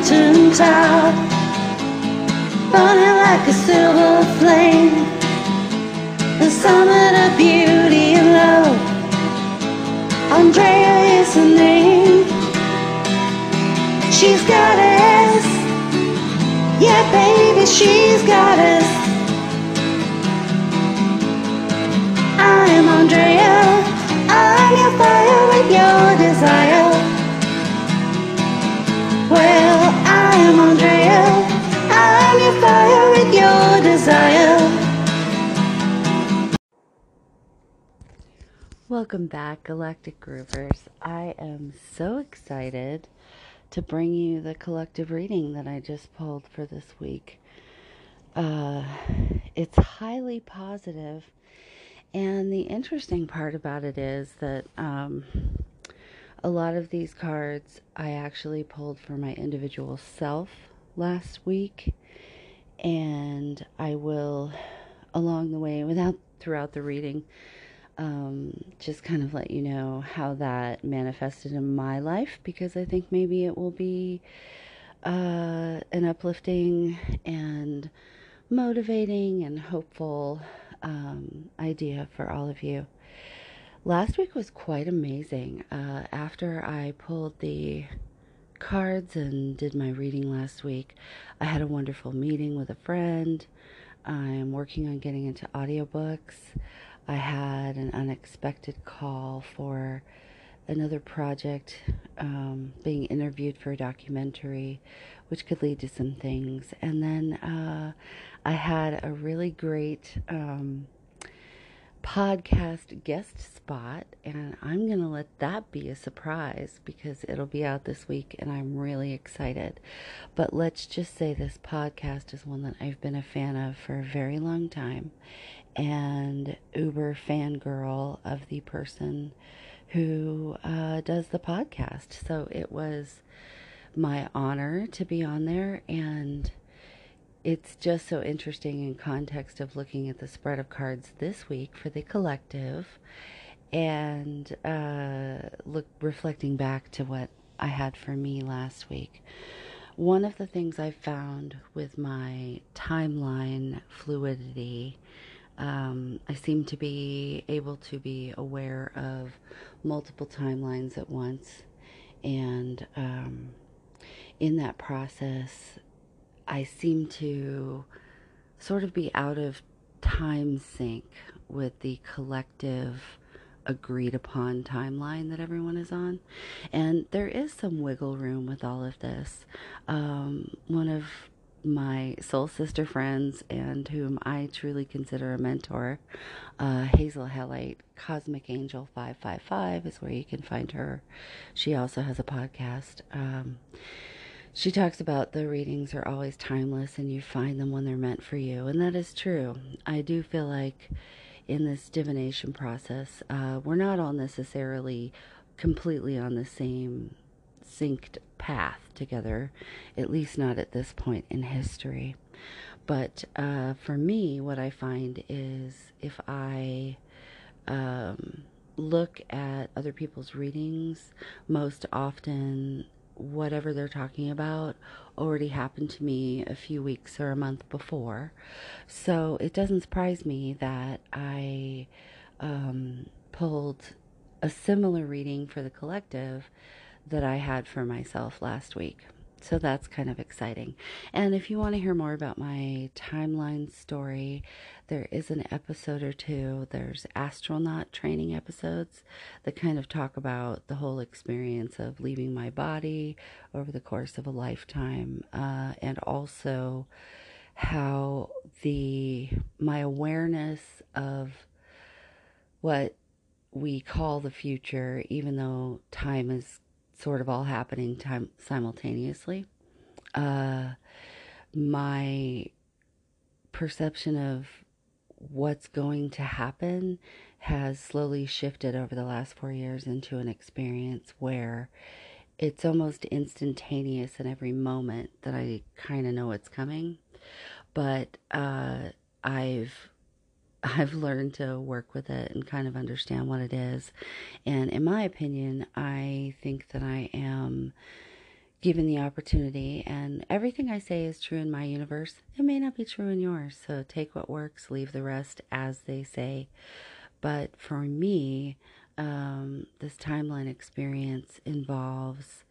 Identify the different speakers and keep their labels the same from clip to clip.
Speaker 1: mountain top, burning like a silver flame. The summit of beauty and love. Andrea is her name. She's us. Yeah, baby, she's got us. I'm Andrea. I'm your fire with your desire. Well, I'm Andrea. I'm your fire with your desire.
Speaker 2: Welcome back, Galactic Groovers. I am so excited to bring you the collective reading that I just pulled for this week. Uh, it's highly positive, and the interesting part about it is that um, a lot of these cards I actually pulled for my individual self last week, and I will, along the way, without throughout the reading, um, just kind of let you know how that manifested in my life because I think maybe it will be uh, an uplifting and motivating and hopeful um, idea for all of you. Last week was quite amazing. Uh, after I pulled the cards and did my reading last week, I had a wonderful meeting with a friend. I'm working on getting into audiobooks. I had an unexpected call for another project, um, being interviewed for a documentary, which could lead to some things. And then uh, I had a really great um, podcast guest spot, and I'm going to let that be a surprise because it'll be out this week, and I'm really excited. But let's just say this podcast is one that I've been a fan of for a very long time, and uber fangirl of the person who uh, does the podcast. So it was my honor to be on there, and it's just so interesting in context of looking at the spread of cards this week for the collective and uh, look reflecting back to what I had for me last week. One of the things I found with my timeline fluidity um, I seem to be able to be aware of multiple timelines at once. And um, in that process, I seem to sort of be out of time sync with the collective agreed upon timeline that everyone is on. And there is some wiggle room with all of this. Um, one of my soul sister friends and whom I truly consider a mentor, uh, Hazel Hellite, Cosmic Angel 555 is where you can find her. She also has a podcast. Um, she talks about the readings are always timeless and you find them when they're meant for you. And that is true. I do feel like in this divination process, uh, we're not all necessarily completely on the same synced path together, at least not at this point in history. But uh, for me, what I find is if I um, look at other people's readings, most often whatever they're talking about already happened to me a few weeks or a month before. So it doesn't surprise me that I um, pulled a similar reading for the collective that I had for myself last week. So that's kind of exciting. And if you want to hear more about my timeline story, there is an episode or two. There's astronaut training episodes that kind of talk about the whole experience of leaving my body over the course of a lifetime, uh, and also how the my awareness of what we call the future, even though time is sort of all happening time simultaneously. Uh, my perception of what's going to happen has slowly shifted over the last four years into an experience where it's almost instantaneous in every moment that I kind of know it's coming. But uh, I've I've learned to work with it and kind of understand what it is. And in my opinion, I think that I am given the opportunity, and everything I say is true in my universe, it may not be true in yours. So take what works, leave the rest, as they say. But for me, um, this timeline experience involves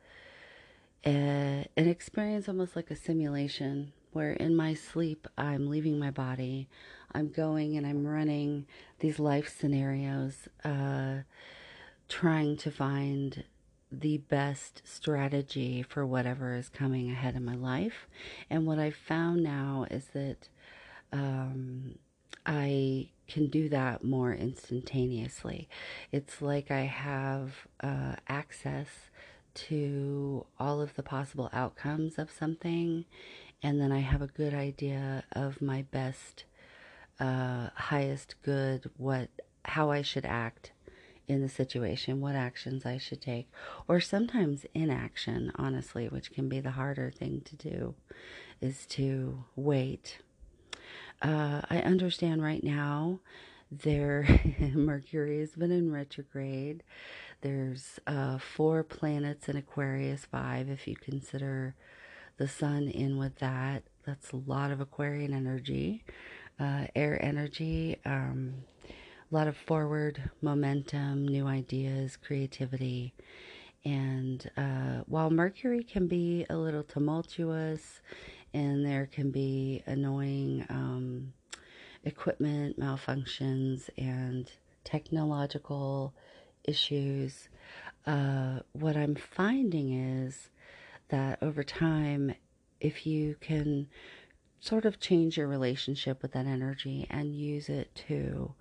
Speaker 2: a, an experience almost like a simulation where in my sleep I'm leaving my body, I'm going and I'm running these life scenarios, uh, trying to find the best strategy for whatever is coming ahead in my life. And what I've found now is that um, I can do that more instantaneously. It's like I have uh, access to all of the possible outcomes of something, and then I have a good idea of my best, uh, highest good, what, how I should act in the situation, what actions I should take, or sometimes inaction, honestly, which can be the harder thing to do, is to wait. Uh, I understand right now there Mercury has been in retrograde. There's uh, four planets in Aquarius, five if you consider the sun in with that. That's a lot of Aquarian energy, uh, air energy. Um, a lot of forward momentum, new ideas, creativity. And uh, while Mercury can be a little tumultuous and there can be annoying um, equipment malfunctions and technological issues, uh, what I'm finding is that over time, if you can sort of change your relationship with that energy and use it to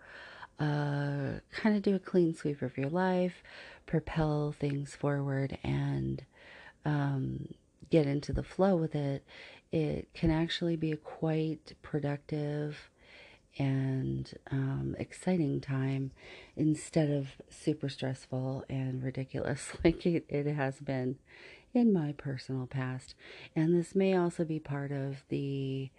Speaker 2: uh, kind of do a clean sweep of your life, propel things forward, and um, get into the flow with it, it can actually be a quite productive and um, exciting time instead of super stressful and ridiculous like it, it has been in my personal past. And this may also be part of the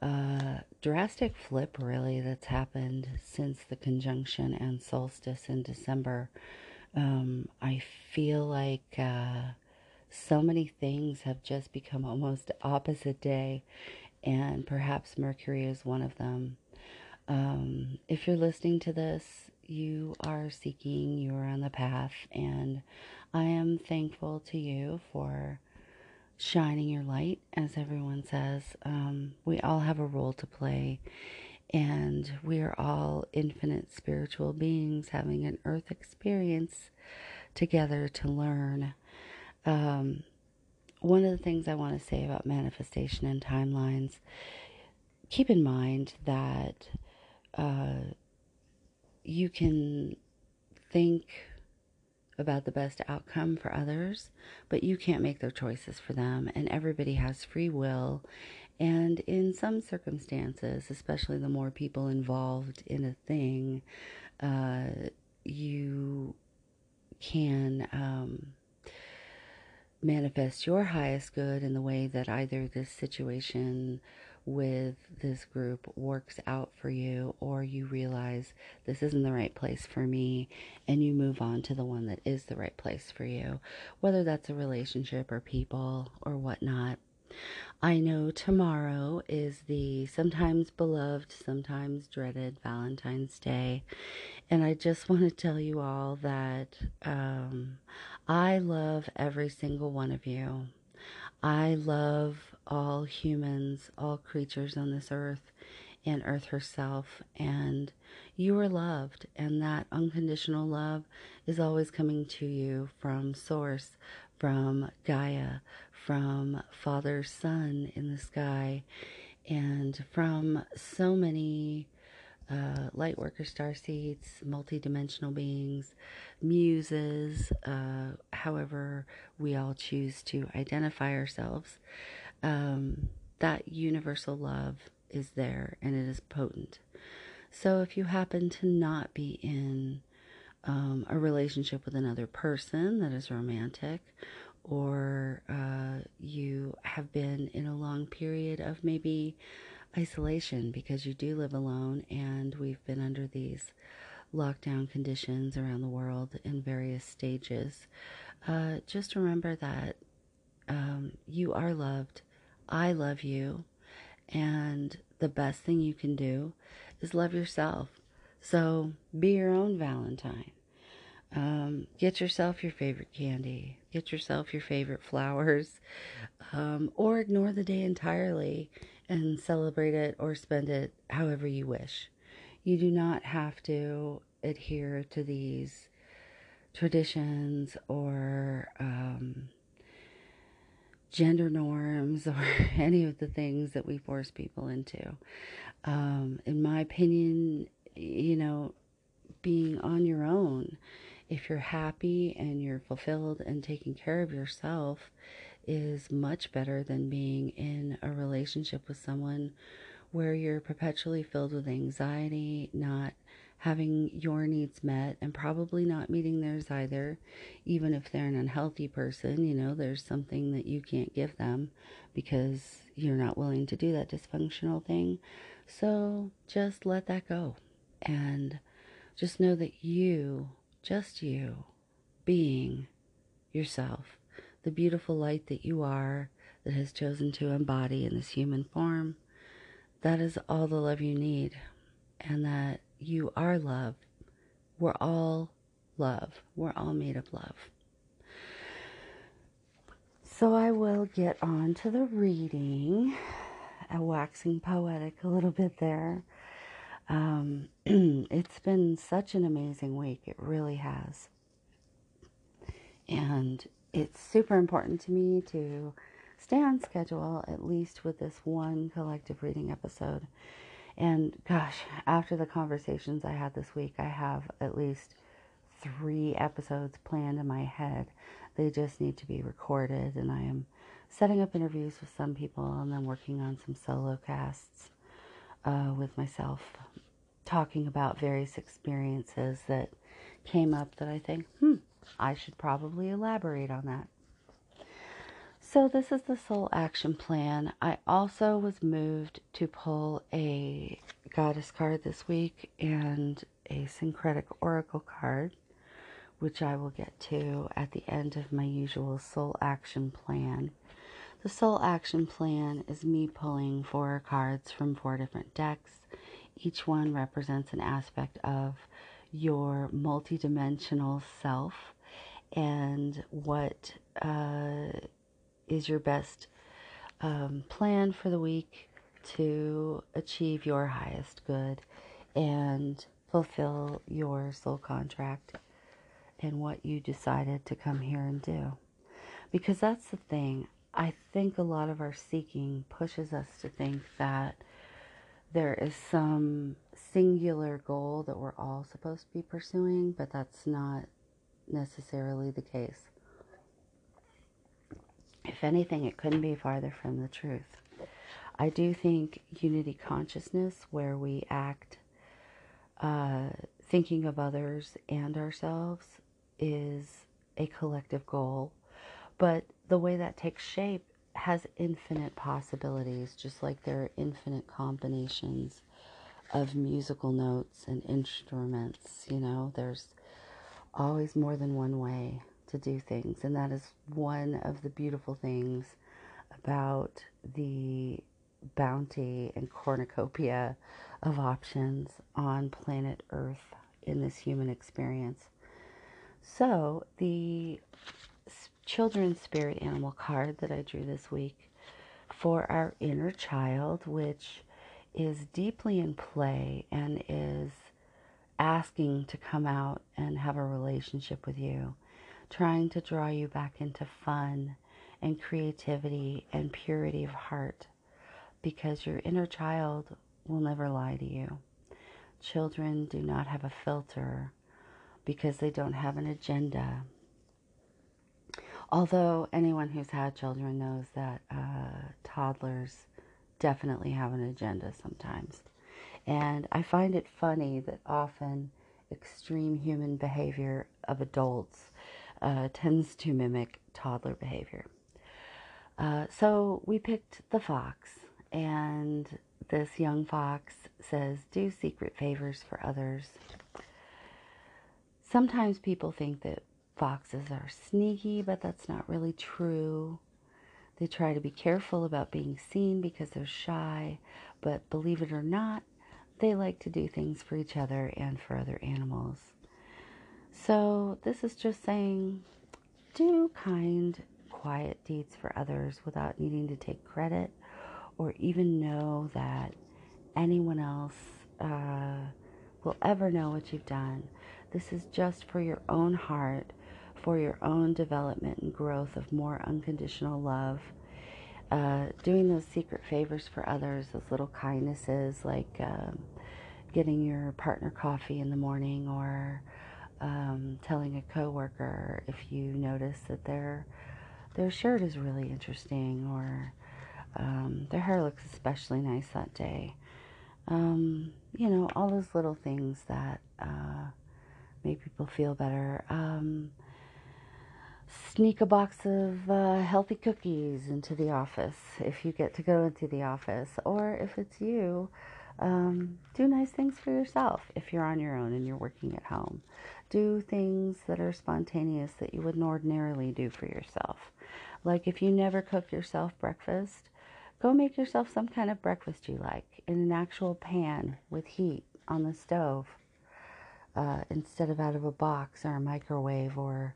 Speaker 2: uh, drastic flip, really, that's happened since the conjunction and solstice in December. Um, I feel like uh, so many things have just become almost opposite day, and perhaps Mercury is one of them. Um, if you're listening to this, you are seeking, you are on the path, and I am thankful to you for shining your light, as everyone says. Um, we all have a role to play, and we are all infinite spiritual beings having an earth experience together to learn. Um, one of the things I want to say about manifestation and timelines keep in mind that uh, you can think about the best outcome for others, but you can't make their choices for them, and everybody has free will. And in some circumstances, especially the more people involved in a thing, uh, you can um, manifest your highest good in the way that either this situation with this group works out for you, or you realize this isn't the right place for me, and you move on to the one that is the right place for you, whether that's a relationship or people or whatnot. I know tomorrow is the sometimes beloved, sometimes dreaded Valentine's Day. And I just want to tell you all that um, I love every single one of you. I love all humans, all creatures on this earth, and Earth herself. And you are loved, and that unconditional love is always coming to you from Source, from Gaia, from Father Sun in the sky, and from so many uh, light worker star seeds, multidimensional beings, muses, uh, however we all choose to identify ourselves, um, that universal love is there and it is potent. So if you happen to not be in um, a relationship with another person that is romantic, or uh, you have been in a long period of maybe isolation because you do live alone, and we've been under these lockdown conditions around the world in various stages. Uh, just remember that um, you are loved. I love you. And the best thing you can do is love yourself. So be your own Valentine. Um, get yourself your favorite candy. Get yourself your favorite flowers. Um, or ignore the day entirely and celebrate it or spend it however you wish. You do not have to adhere to these traditions or um, gender norms or any of the things that we force people into. Um, in my opinion, you know, being on your own, if you're happy and you're fulfilled and taking care of yourself, is much better than being in a relationship with someone where you're perpetually filled with anxiety, not having your needs met, and probably not meeting theirs either. Even if they're an unhealthy person, you know, there's something that you can't give them because you're not willing to do that dysfunctional thing. So just let that go and just know that you, just you, being yourself, the beautiful light that you are, that has chosen to embody in this human form, that is all the love you need. And that you are love. We're all love. We're all made of love. So I will get on to the reading, a waxing poetic a little bit there. Um, it's been such an amazing week. It really has. And it's super important to me to stay on schedule, at least with this one collective reading episode. And gosh, after the conversations I had this week, I have at least three episodes planned in my head. They just need to be recorded, and I am setting up interviews with some people and then working on some solo casts uh, with myself, talking about various experiences that came up that I think, hmm, I should probably elaborate on that. So, this is the soul action plan. I also was moved to pull a goddess card this week and a syncretic oracle card, which I will get to at the end of my usual soul action plan. The soul action plan is me pulling four cards from four different decks. Each one represents an aspect of your multidimensional self and what uh, is your best um, plan for the week to achieve your highest good and fulfill your soul contract and what you decided to come here and do. Because that's the thing. I think a lot of our seeking pushes us to think that there is some singular goal that we're all supposed to be pursuing, but that's not necessarily the case. If anything, it couldn't be farther from the truth. I do think unity consciousness, where we act uh, thinking of others and ourselves, is a collective goal. But the way that takes shape has infinite possibilities, just like there are infinite combinations of musical notes and instruments. You know, there's always more than one way to do things. And that is one of the beautiful things about the bounty and cornucopia of options on planet Earth in this human experience. So, the children's spirit animal card that I drew this week for our inner child, which is deeply in play and is asking to come out and have a relationship with you, trying to draw you back into fun and creativity and purity of heart because your inner child will never lie to you. Children do not have a filter because they don't have an agenda. Although anyone who's had children knows that uh, toddlers definitely have an agenda sometimes. And I find it funny that often extreme human behavior of adults uh, tends to mimic toddler behavior. Uh, so we picked the fox, and this young fox says, Do secret favors for others. Sometimes people think that foxes are sneaky, but that's not really true. They try to be careful about being seen because they're shy, but believe it or not, they like to do things for each other and for other animals. So, this is just saying do kind, quiet deeds for others without needing to take credit or even know that anyone else uh, will ever know what you've done. This is just for your own heart, for your own development and growth of more unconditional love. Uh, doing those secret favors for others, those little kindnesses like um, getting your partner coffee in the morning or um, telling a coworker if you notice that their their shirt is really interesting or um, their hair looks especially nice that day. Um, you know, all those little things that uh, make people feel better. Um, sneak a box of uh, healthy cookies into the office if you get to go into the office, or if it's you, um, do nice things for yourself if you're on your own and you're working at home. Do things that are spontaneous that you wouldn't ordinarily do for yourself. Like if you never cook yourself breakfast, go make yourself some kind of breakfast you like in an actual pan with heat on the stove uh, instead of out of a box or a microwave or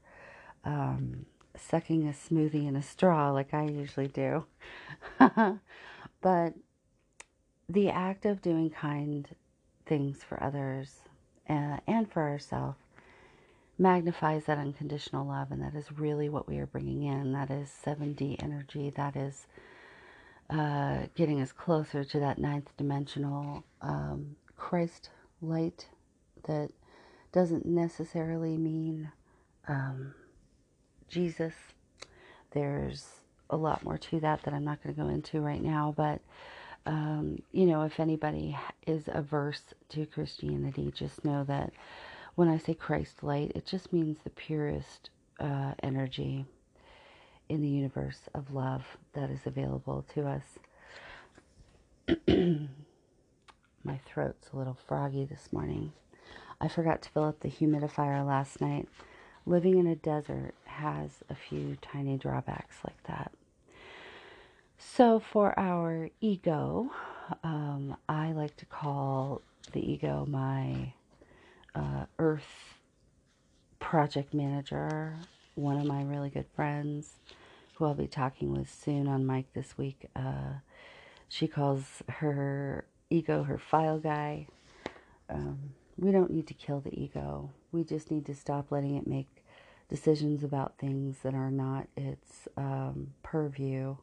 Speaker 2: um, sucking a smoothie in a straw like I usually do. but the act of doing kind things for others uh, and for ourselves magnifies that unconditional love, and that is really what we are bringing in. That is 7D energy. That is uh, getting us closer to that ninth dimensional um, Christ light that doesn't necessarily mean um, Jesus. There's a lot more to that that I'm not going to go into right now, but um, you know, if anybody is averse to Christianity, just know that when I say Christ light, it just means the purest uh, energy in the universe of love that is available to us. My throat's a little froggy this morning. I forgot to fill up the humidifier last night. Living in a desert has a few tiny drawbacks like that. So, for our ego, um, I like to call the ego my uh, earth project manager, one of my really good friends who I'll be talking with soon on mic this week. Uh, she calls her ego her file guy. Um, we don't need to kill the ego. We just need to stop letting it make decisions about things that are not its um, purview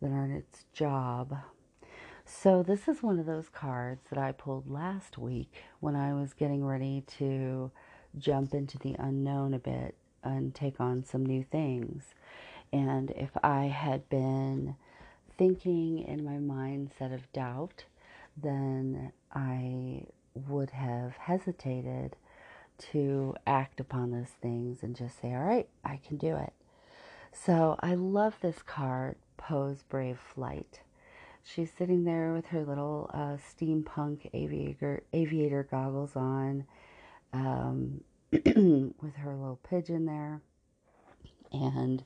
Speaker 2: that aren't its job. So, this is one of those cards that I pulled last week when I was getting ready to jump into the unknown a bit and take on some new things. And if I had been thinking in my mindset of doubt, then I would have hesitated to act upon those things and just say, all right, I can do it. So I love this card Pose Brave Flight. She's sitting there with her little uh, steampunk aviator, aviator goggles on, um, with her little pigeon there, and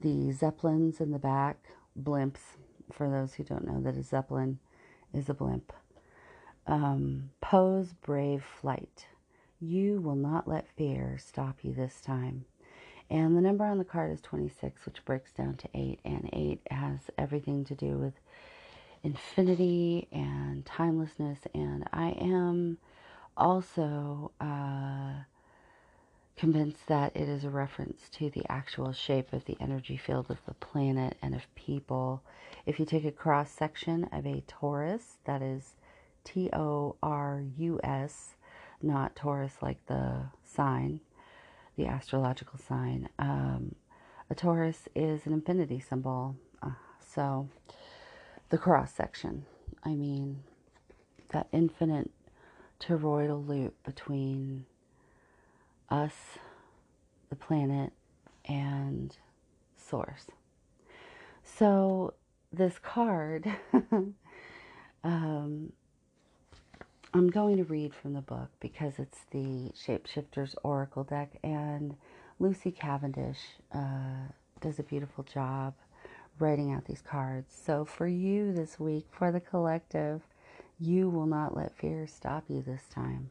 Speaker 2: the zeppelins in the back, blimps, for those who don't know that a zeppelin is a blimp. Um, pose brave flight. You will not let fear stop you this time. And the number on the card is 26, which breaks down to 8. And 8 has everything to do with infinity and timelessness. And I am also uh, convinced that it is a reference to the actual shape of the energy field of the planet and of people. If you take a cross section of a torus, that is T O R U S, not Taurus like the sign the astrological sign. Um, a torus is an infinity symbol. Uh, so the cross section, I mean, that infinite toroidal loop between us, the planet, and source. So this card um, I'm going to read from the book because it's the Shapeshifters Oracle deck, and Lucy Cavendish uh, does a beautiful job writing out these cards. So for you this week, for the collective, you will not let fear stop you this time.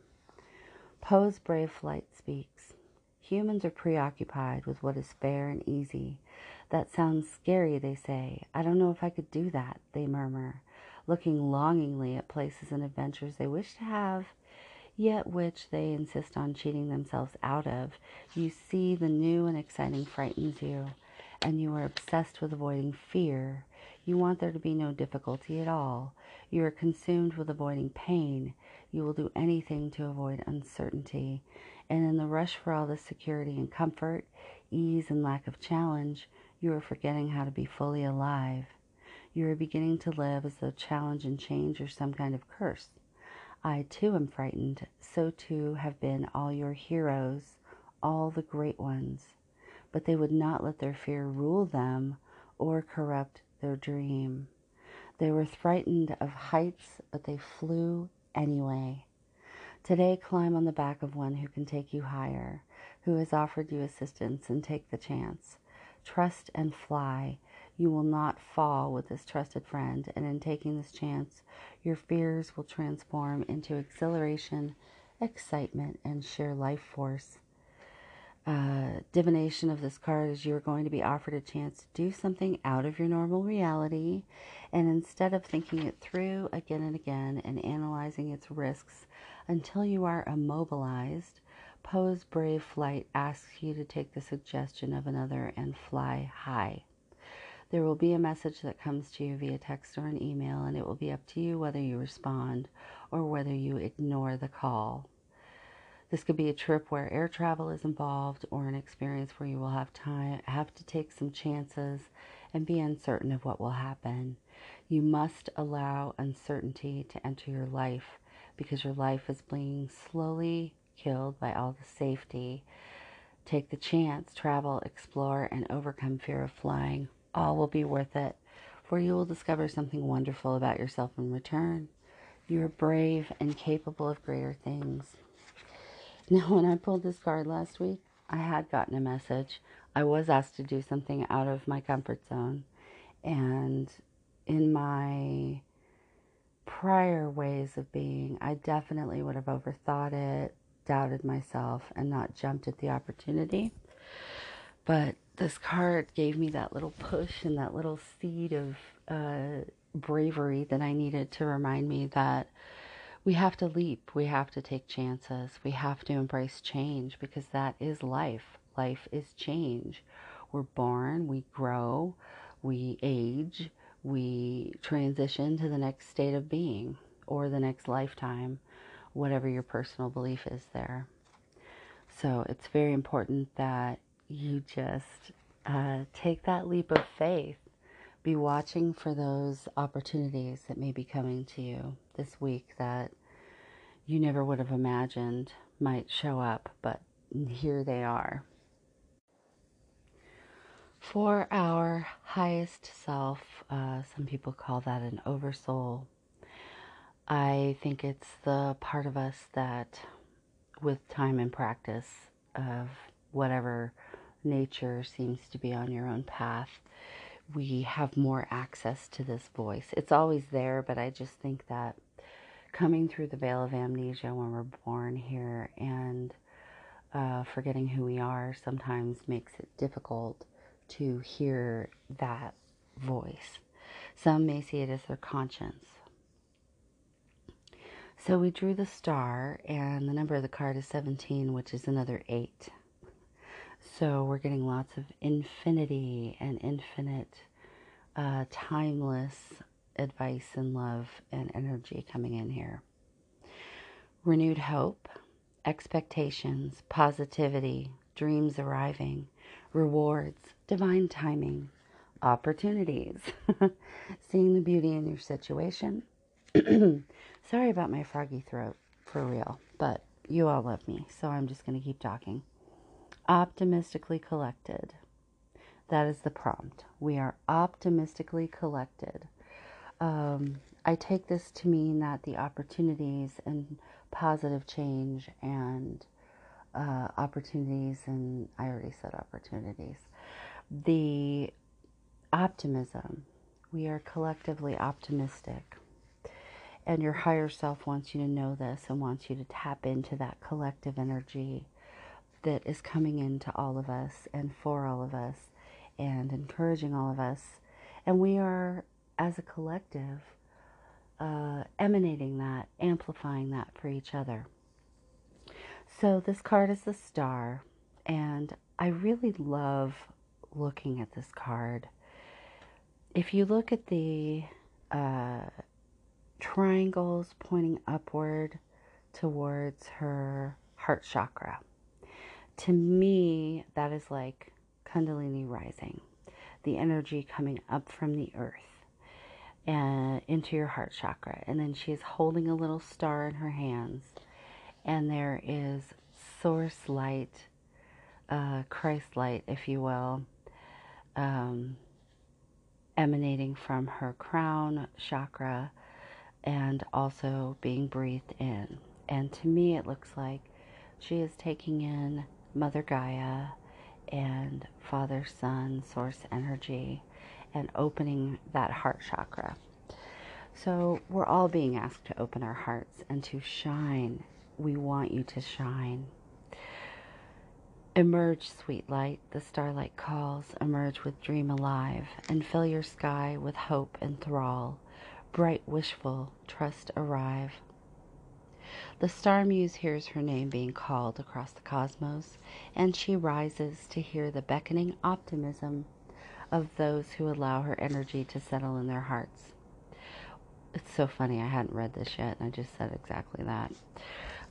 Speaker 2: Poe's Brave Flight speaks. Humans are preoccupied with what is fair and easy. That sounds scary, they say. I don't know if I could do that, they murmur, looking longingly at places and adventures they wish to have, yet which they insist on cheating themselves out of. You see, the new and exciting frightens you, and you are obsessed with avoiding fear. You want there to be no difficulty at all. You are consumed with avoiding pain. You will do anything to avoid uncertainty. And in the rush for all the security and comfort, ease and lack of challenge, you are forgetting how to be fully alive. You are beginning to live as though challenge and change are some kind of curse. I too am frightened. So too have been all your heroes, all the great ones. But they would not let their fear rule them or corrupt their dream. They were frightened of heights, but they flew anyway. Today, climb on the back of one who can take you higher, who has offered you assistance, and take the chance. Trust and fly. You will not fall with this trusted friend, and in taking this chance, your fears will transform into exhilaration, excitement, and sheer life force uh, divination of this card is you're going to be offered a chance to do something out of your normal reality. And instead of thinking it through again and again and analyzing its risks until you are immobilized, Poe's Brave Flight asks you to take the suggestion of another and fly high. There will be a message that comes to you via text or an email, and it will be up to you whether you respond or whether you ignore the call. This could be a trip where air travel is involved or an experience where you will have time have to take some chances and be uncertain of what will happen. You must allow uncertainty to enter your life because your life is being slowly killed by all the safety. Take the chance, travel, explore, and overcome fear of flying. All will be worth it, for you will discover something wonderful about yourself in return. You are brave and capable of greater things. Now, when I pulled this card last week, I had gotten a message. I was asked to do something out of my comfort zone. And in my prior ways of being, I definitely would have overthought it, doubted myself, and not jumped at the opportunity. But this card gave me that little push and that little seed of uh, bravery that I needed to remind me that we have to leap. We have to take chances. We have to embrace change because that is life. Life is change. We're born, we grow, we age, we transition to the next state of being or the next lifetime, whatever your personal belief is there. So it's very important that you just uh, take that leap of faith. Be watching for those opportunities that may be coming to you this week that you never would have imagined might show up, but here they are. For our highest self, uh, some people call that an oversoul. I think it's the part of us that, with time and practice of whatever nature seems to be on your own path, we have more access to this voice. It's always there, but I just think that coming through the veil of amnesia when we're born here and uh, forgetting who we are sometimes makes it difficult to hear that voice. Some may see it as their conscience. So we drew the star, and the number of the card is 17, which is another 8. So we're getting lots of infinity and infinite, uh, timeless advice and love and energy coming in here. Renewed hope, expectations, positivity, dreams arriving, rewards, divine timing, opportunities, seeing the beauty in your situation. Sorry about my froggy throat, for real, but you all love me, so I'm just going to keep talking. Optimistically collected. That is the prompt. We are optimistically collected um, I take this to mean that the opportunities and positive change and uh, opportunities, and I already said opportunities, the optimism. We are collectively optimistic. And your higher self wants you to know this and wants you to tap into that collective energy that is coming into all of us and for all of us and encouraging all of us. And we are, as a collective, uh, emanating that, amplifying that for each other. So this card is the star, and I really love looking at this card. If you look at the uh, triangles pointing upward towards her heart chakra, to me, that is like Kundalini rising, the energy coming up from the earth and into your heart chakra. And then she's holding a little star in her hands, and there is source light, uh, Christ light, if you will, um, emanating from her crown chakra and also being breathed in. And to me, it looks like she is taking in Mother Gaia and Father Sun source energy and opening that heart chakra. So we're all being asked to open our hearts and to shine. We want you to shine. Emerge, sweet light, the starlight calls. Emerge with dream alive and fill your sky with hope and thrall. Bright, wishful, trust arrive. The star muse hears her name being called across the cosmos, and she rises to hear the beckoning optimism of those who allow her energy to settle in their hearts. It's so funny, I hadn't read this yet, and I just said exactly that.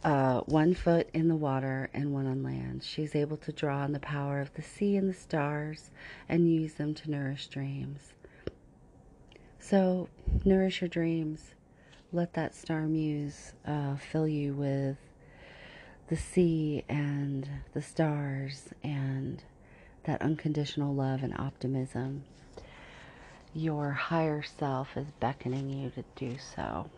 Speaker 2: Uh, one foot in the water and one on land. She's able to draw on the power of the sea and the stars and use them to nourish dreams. So, nourish your dreams. Let that star muse uh, fill you with the sea and the stars and that unconditional love and optimism. Your higher self is beckoning you to do so.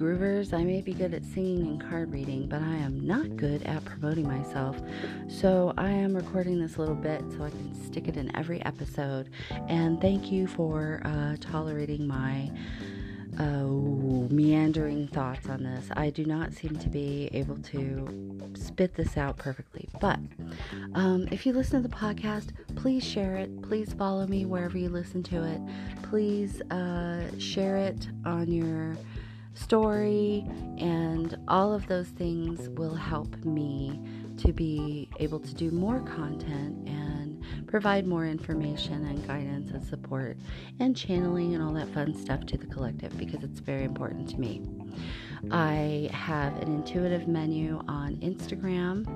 Speaker 2: Groovers, I may be good at singing and card reading, but I am not good at promoting myself. So I am recording this little bit so I can stick it in every episode. And thank you for uh, tolerating my uh, meandering thoughts on this. I do not seem to be able to spit this out perfectly. But um, if you listen to the podcast, please share it. Please follow me wherever you listen to it. Please uh, share it on your story, and all of those things will help me to be able to do more content and provide more information and guidance and support and channeling and all that fun stuff to the collective because it's very important to me. I have an intuitive menu on Instagram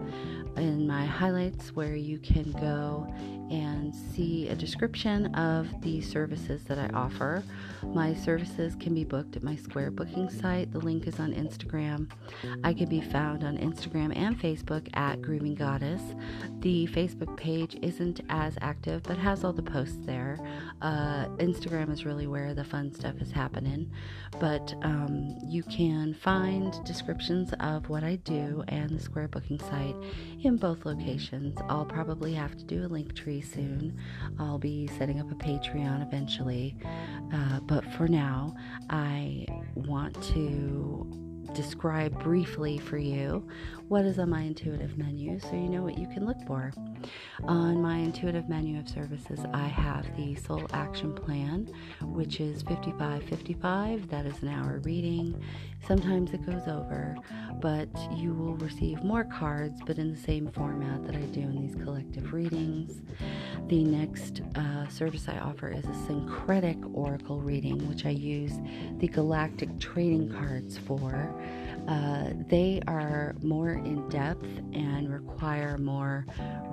Speaker 2: in my highlights where you can go and see a description of the services that I offer. My services can be booked at my Square booking site. The link is on Instagram. I can be found on Instagram and Facebook at Grooving Goddess. The Facebook page isn't as active but has all the posts there. Uh, Instagram is really where the fun stuff is happening. But um, you can find descriptions of what I do and the Square booking site in both locations. I'll probably have to do a Linktree soon. I'll be setting up a Patreon eventually. Uh, but for now, I want to describe briefly for you what is on my intuitive menu so you know what you can look for. On my intuitive menu of services, I have the Soul Action Plan, which is 5555. That is an hour reading. Sometimes it goes over, but you will receive more cards, but in the same format that I do in these collective readings. The next uh, service I offer is a syncretic oracle reading, which I use the galactic trading cards for. Uh, they are more in depth and require more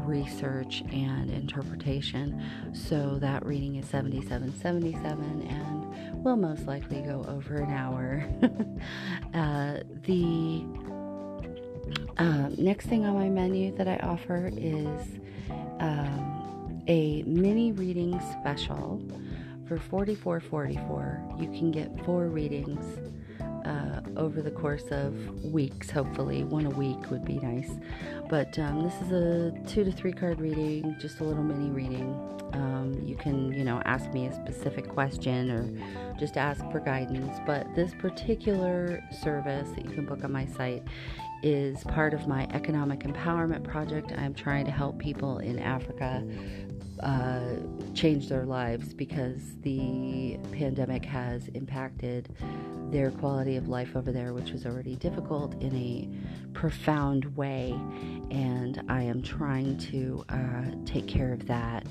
Speaker 2: research and interpretation. So that reading is 7777 and will most likely go over an hour. uh, the uh, next thing on my menu that I offer is um, a mini reading special for 44.44. You can get four readings uh, over the course of weeks, hopefully. One a week would be nice. But um, this is a two to three card reading, just a little mini reading. Um, you can, you know, ask me a specific question or just ask for guidance. But this particular service that you can book on my site is part of my economic empowerment project. I'm trying to help people in Africa uh, change their lives because the pandemic has impacted their quality of life over there, which was already difficult in a profound way. And I am trying to uh, take care of that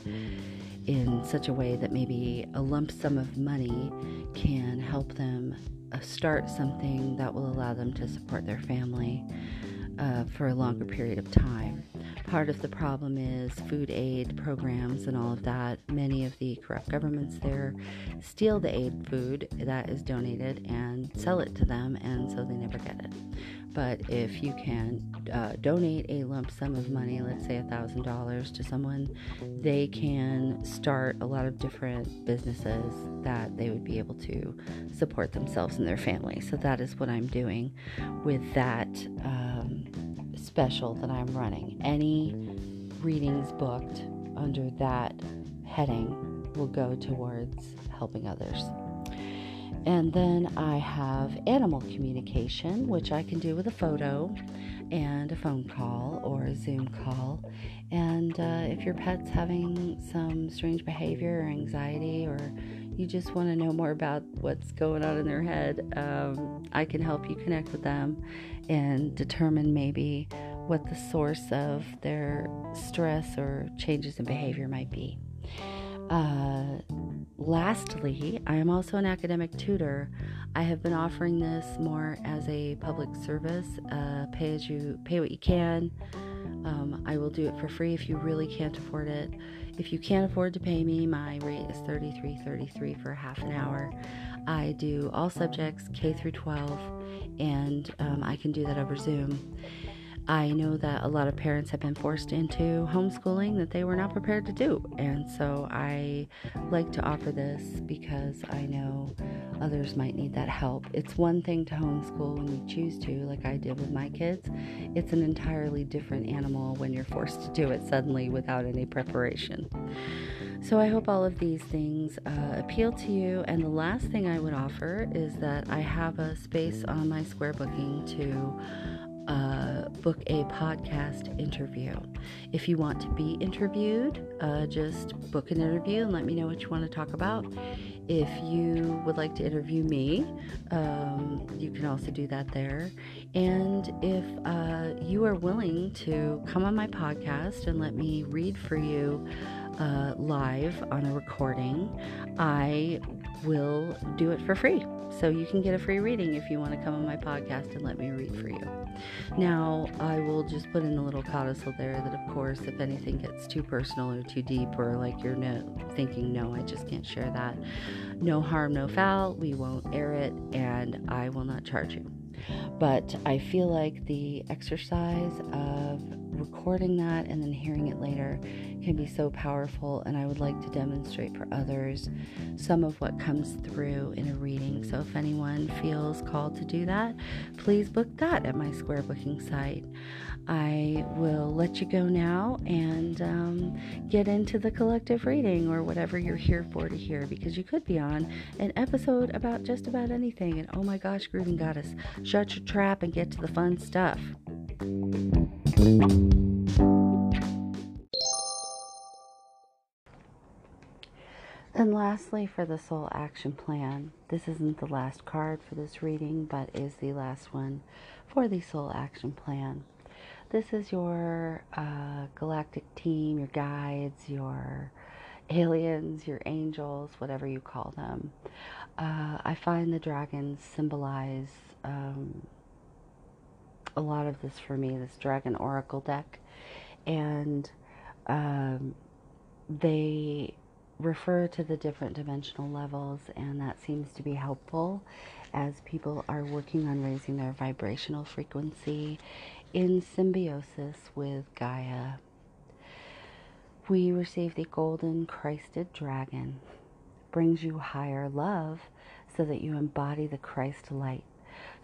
Speaker 2: in such a way that maybe a lump sum of money can help them uh, start something that will allow them to support their family uh, for a longer period of time. Part of the problem is food aid programs and all of that. Many of the corrupt governments there steal the aid food that is donated and sell it to them, and so they never get it. But if you can uh, donate a lump sum of money, let's say $1,000 to someone, they can start a lot of different businesses that they would be able to support themselves and their family. So that is what I'm doing with that. Um, special that I'm running. Any readings booked under that heading will go towards helping others. And then I have animal communication, which I can do with a photo and a phone call or a Zoom call. And uh, if your pet's having some strange behavior or anxiety, or you just want to know more about what's going on in their head, um, I can help you connect with them and determine maybe what the source of their stress or changes in behavior might be. Uh, lastly, I am also an academic tutor. I have been offering this more as a public service, uh, pay as you pay what you can. Um, I will do it for free if you really can't afford it. If you can't afford to pay me, my rate is $33.33 for half an hour. I do all subjects K through 12, and um, I can do that over Zoom. I know that a lot of parents have been forced into homeschooling that they were not prepared to do. And so I like to offer this because I know others might need that help. It's one thing to homeschool when you choose to, like I did with my kids. It's an entirely different animal when you're forced to do it suddenly without any preparation. So I hope all of these things uh, appeal to you. And the last thing I would offer is that I have a space on my Square Booking to uh, book a podcast interview. If you want to be interviewed, uh, just book an interview and let me know what you want to talk about. If you would like to interview me, um, you can also do that there. And if uh, you are willing to come on my podcast and let me read for you uh, live on a recording, I will do it for free. So you can get a free reading if you want to come on my podcast and let me read for you. Now, I will just put in a little codicil there that, of course, if anything gets too personal or too deep, or like you're no, thinking, no, I just can't share that, no harm, no foul, we won't air it, and I will not charge you. But I feel like the exercise of recording that and then hearing it later can be so powerful, and I would like to demonstrate for others some of what comes through in a reading. So, if anyone feels called to do that, please book that at my Square Booking site. I will let you go now and um, get into the collective reading or whatever you're here for to hear because you could be on an episode about just about anything. And oh my gosh, Grooving Goddess, shut your trap and get to the fun stuff. And lastly, for the Soul Action Plan, this isn't the last card for this reading, but is the last one for the Soul Action Plan. This is your uh, galactic team, your guides, your aliens, your angels, whatever you call them. Uh, I find the dragons symbolize um, a lot of this for me, this dragon oracle deck. And um, they refer to the different dimensional levels, and that seems to be helpful as people are working on raising their vibrational frequency in symbiosis with Gaia. We receive the golden Christed dragon, brings you higher love so that you embody the Christ light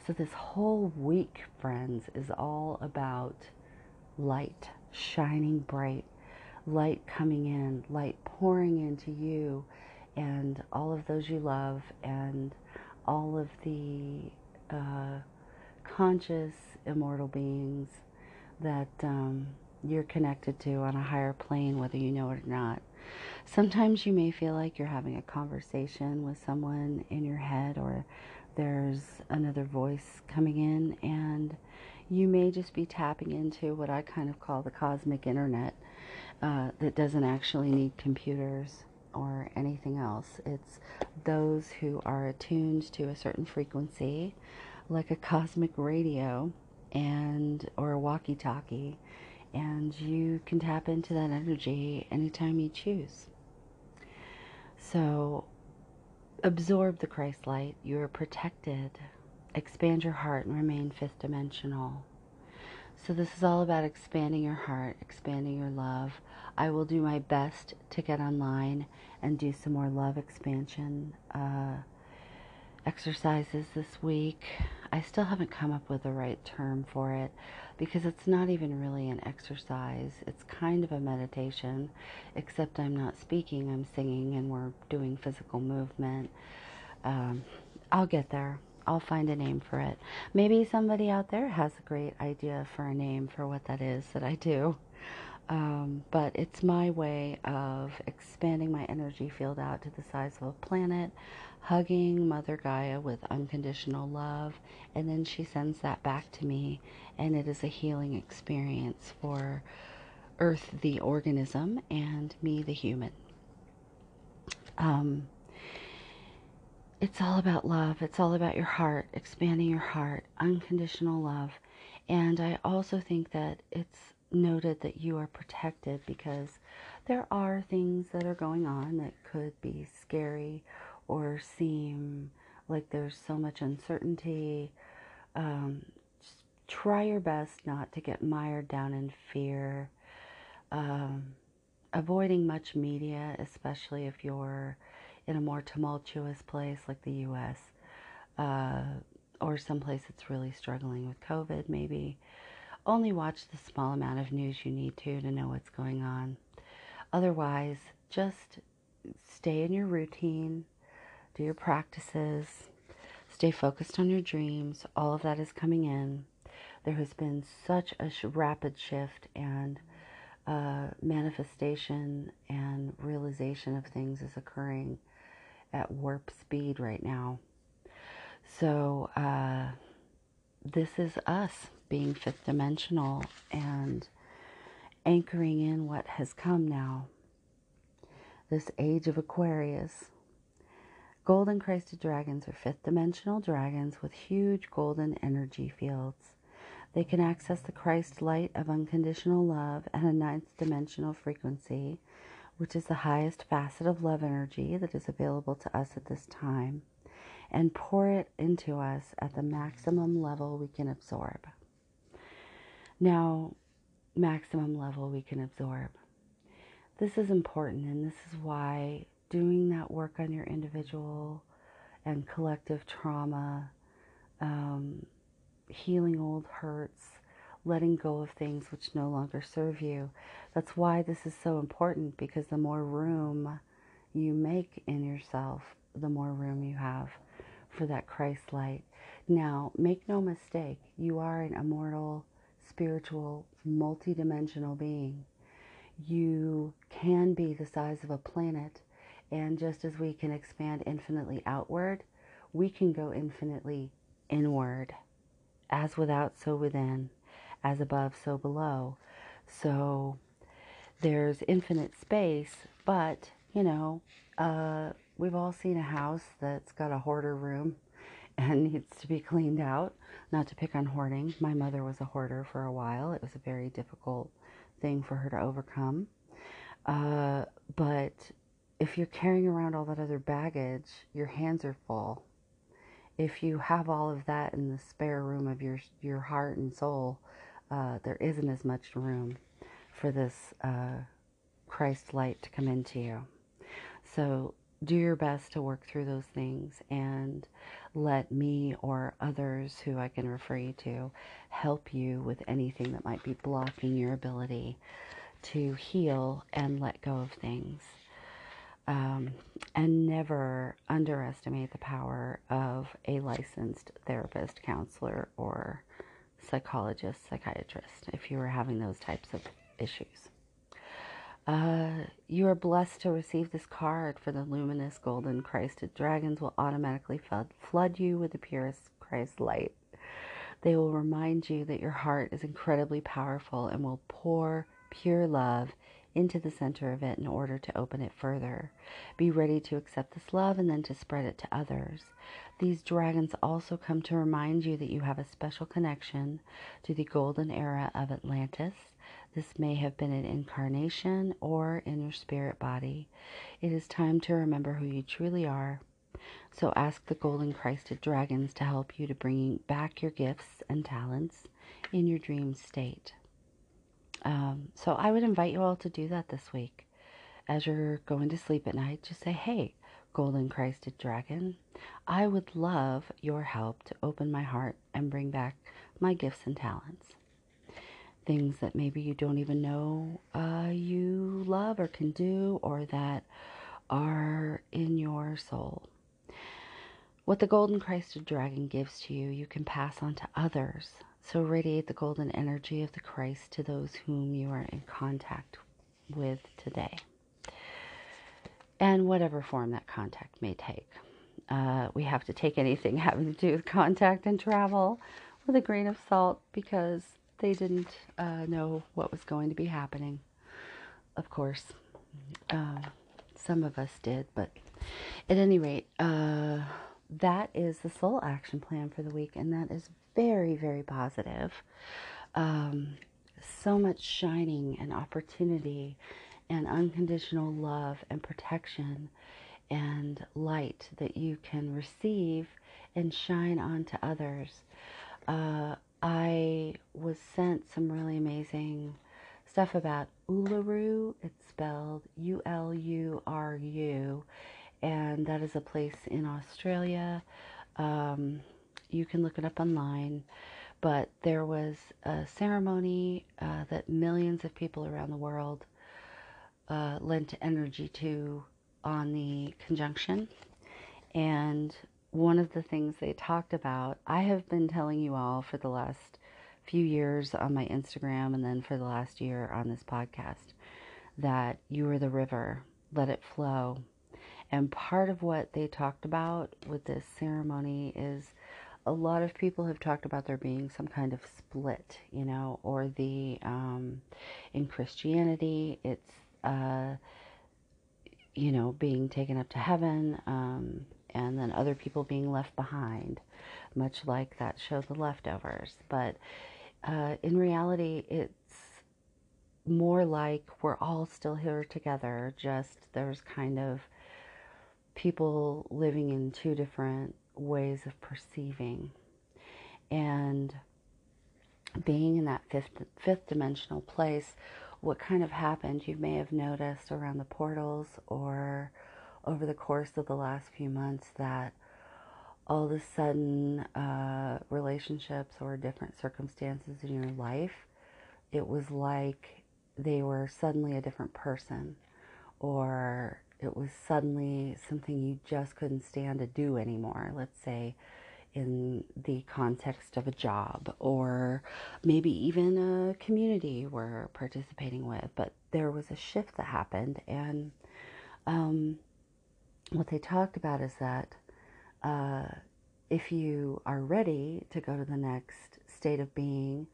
Speaker 2: So, this whole week, friends, is all about light shining bright, light coming in, light pouring into you and all of those you love, and all of the uh, conscious, immortal beings that um, you're connected to on a higher plane, whether you know it or not. Sometimes you may feel like you're having a conversation with someone in your head, or there's another voice coming in, and you may just be tapping into what I kind of call the cosmic internet uh, that doesn't actually need computers or anything else. It's those who are attuned to a certain frequency, like a cosmic radio and or a walkie-talkie, and you can tap into that energy anytime you choose. So absorb the Christ light. You are protected. Expand your heart and remain fifth dimensional. So, this is all about expanding your heart, expanding your love. I will do my best to get online and do some more love expansion uh, exercises this week. I still haven't come up with the right term for it because it's not even really an exercise. It's kind of a meditation, except I'm not speaking, I'm singing, and we're doing physical movement. Um, I'll get there. I'll find a name for it. Maybe somebody out there has a great idea for a name for what that is that I do. Um, but it's my way of expanding my energy field out to the size of a planet, hugging Mother Gaia with unconditional love, and then she sends that back to me, and it is a healing experience for Earth, the organism, and me, the human. Um, it's all about love. It's all about your heart, expanding your heart, unconditional love. And I also think that it's noted that you are protected because there are things that are going on that could be scary or seem like there's so much uncertainty. Um, try your best not to get mired down in fear. Um, avoiding much media, especially if you're in a more tumultuous place like the U.S. Uh, or someplace that's really struggling with COVID, maybe. Only watch the small amount of news you need to to know what's going on. Otherwise, just stay in your routine, do your practices, stay focused on your dreams. All of that is coming in. There has been such a sh- rapid shift and uh, manifestation and realization of things is occurring at warp speed right now. So, uh, this is us being fifth dimensional and anchoring in what has come now. This age of Aquarius. Golden crested dragons are fifth dimensional dragons with huge golden energy fields. They can access the Christ light of unconditional love at a ninth dimensional frequency which is the highest facet of love energy that is available to us at this time, and pour it into us at the maximum level we can absorb. Now, maximum level we can absorb. This is important, and this is why doing that work on your individual and collective trauma, um, healing old hurts, letting go of things which no longer serve you. That's why this is so important because the more room you make in yourself, the more room you have for that Christ light. Now, make no mistake, you are an immortal, spiritual, multidimensional being. You can be the size of a planet, and just as we can expand infinitely outward, we can go infinitely inward. As without, so within as above, so below. So there's infinite space, but, you know, uh, we've all seen a house that's got a hoarder room and needs to be cleaned out. Not to pick on hoarding. My mother was a hoarder for a while. It was a very difficult thing for her to overcome. Uh, but if you're carrying around all that other baggage, your hands are full. If you have all of that in the spare room of your your heart and soul, uh, there isn't as much room for this uh, Christ light to come into you. So do your best to work through those things and let me or others who I can refer you to help you with anything that might be blocking your ability to heal and let go of things. Um, and never underestimate the power of a licensed therapist, counselor, or psychologist, psychiatrist if you are having those types of issues. Uh, you are blessed to receive this card for the luminous golden Christed dragons will automatically flood, flood you with the purest Christ light. They will remind you that your heart is incredibly powerful and will pour pure love into the center of it in order to open it further. Be ready to accept this love and then to spread it to others. These dragons also come to remind you that you have a special connection to the golden era of Atlantis. This may have been an incarnation or in your spirit body. It is time to remember who you truly are. So ask the golden Christed dragons to help you to bring back your gifts and talents in your dream state. Um, so I would invite you all to do that this week. As you're going to sleep at night, just say, hey, Golden Christed Dragon, I would love your help to open my heart and bring back my gifts and talents. Things that maybe you don't even know uh, you love or can do, or that are in your soul. What the Golden Christed Dragon gives to you, you can pass on to others so radiate the golden energy of the Christ to those whom you are in contact with today. And whatever form that contact may take. Uh, we have to take anything having to do with contact and travel with a grain of salt because they didn't uh, know what was going to be happening. Of course, uh, some of us did, but at any rate, uh, that is the soul action plan for the week, and that is very, very positive. Um, so much shining and opportunity and unconditional love and protection and light that you can receive and shine on to others. Uh, I was sent some really amazing stuff about Uluru. It's spelled U L U R U, and that is a place in Australia. Um, you can look it up online. But there was a ceremony uh, that millions of people around the world uh, lent energy to on the conjunction. And one of the things they talked about, I have been telling you all for the last few years on my Instagram and then for the last year on this podcast, that you are the river, let it flow. And part of what they talked about with this ceremony is a lot of people have talked about there being some kind of split, you know, or the um, in Christianity, it's uh, you know being taken up to heaven, um, and then other people being left behind, much like that show, The Leftovers. But uh, in reality, it's more like we're all still here together. Just there's kind of people living in two different ways of perceiving. And being in that fifth, fifth dimensional place, what kind of happened, you may have noticed around the portals or over the course of the last few months that all of a sudden uh, relationships or different circumstances in your life, it was like they were suddenly a different person or it was suddenly something you just couldn't stand to do anymore. Let's say in the context of a job or maybe even a community we're participating with. But there was a shift that happened, and um, what they talked about is that uh, if you are ready to go to the next state of being,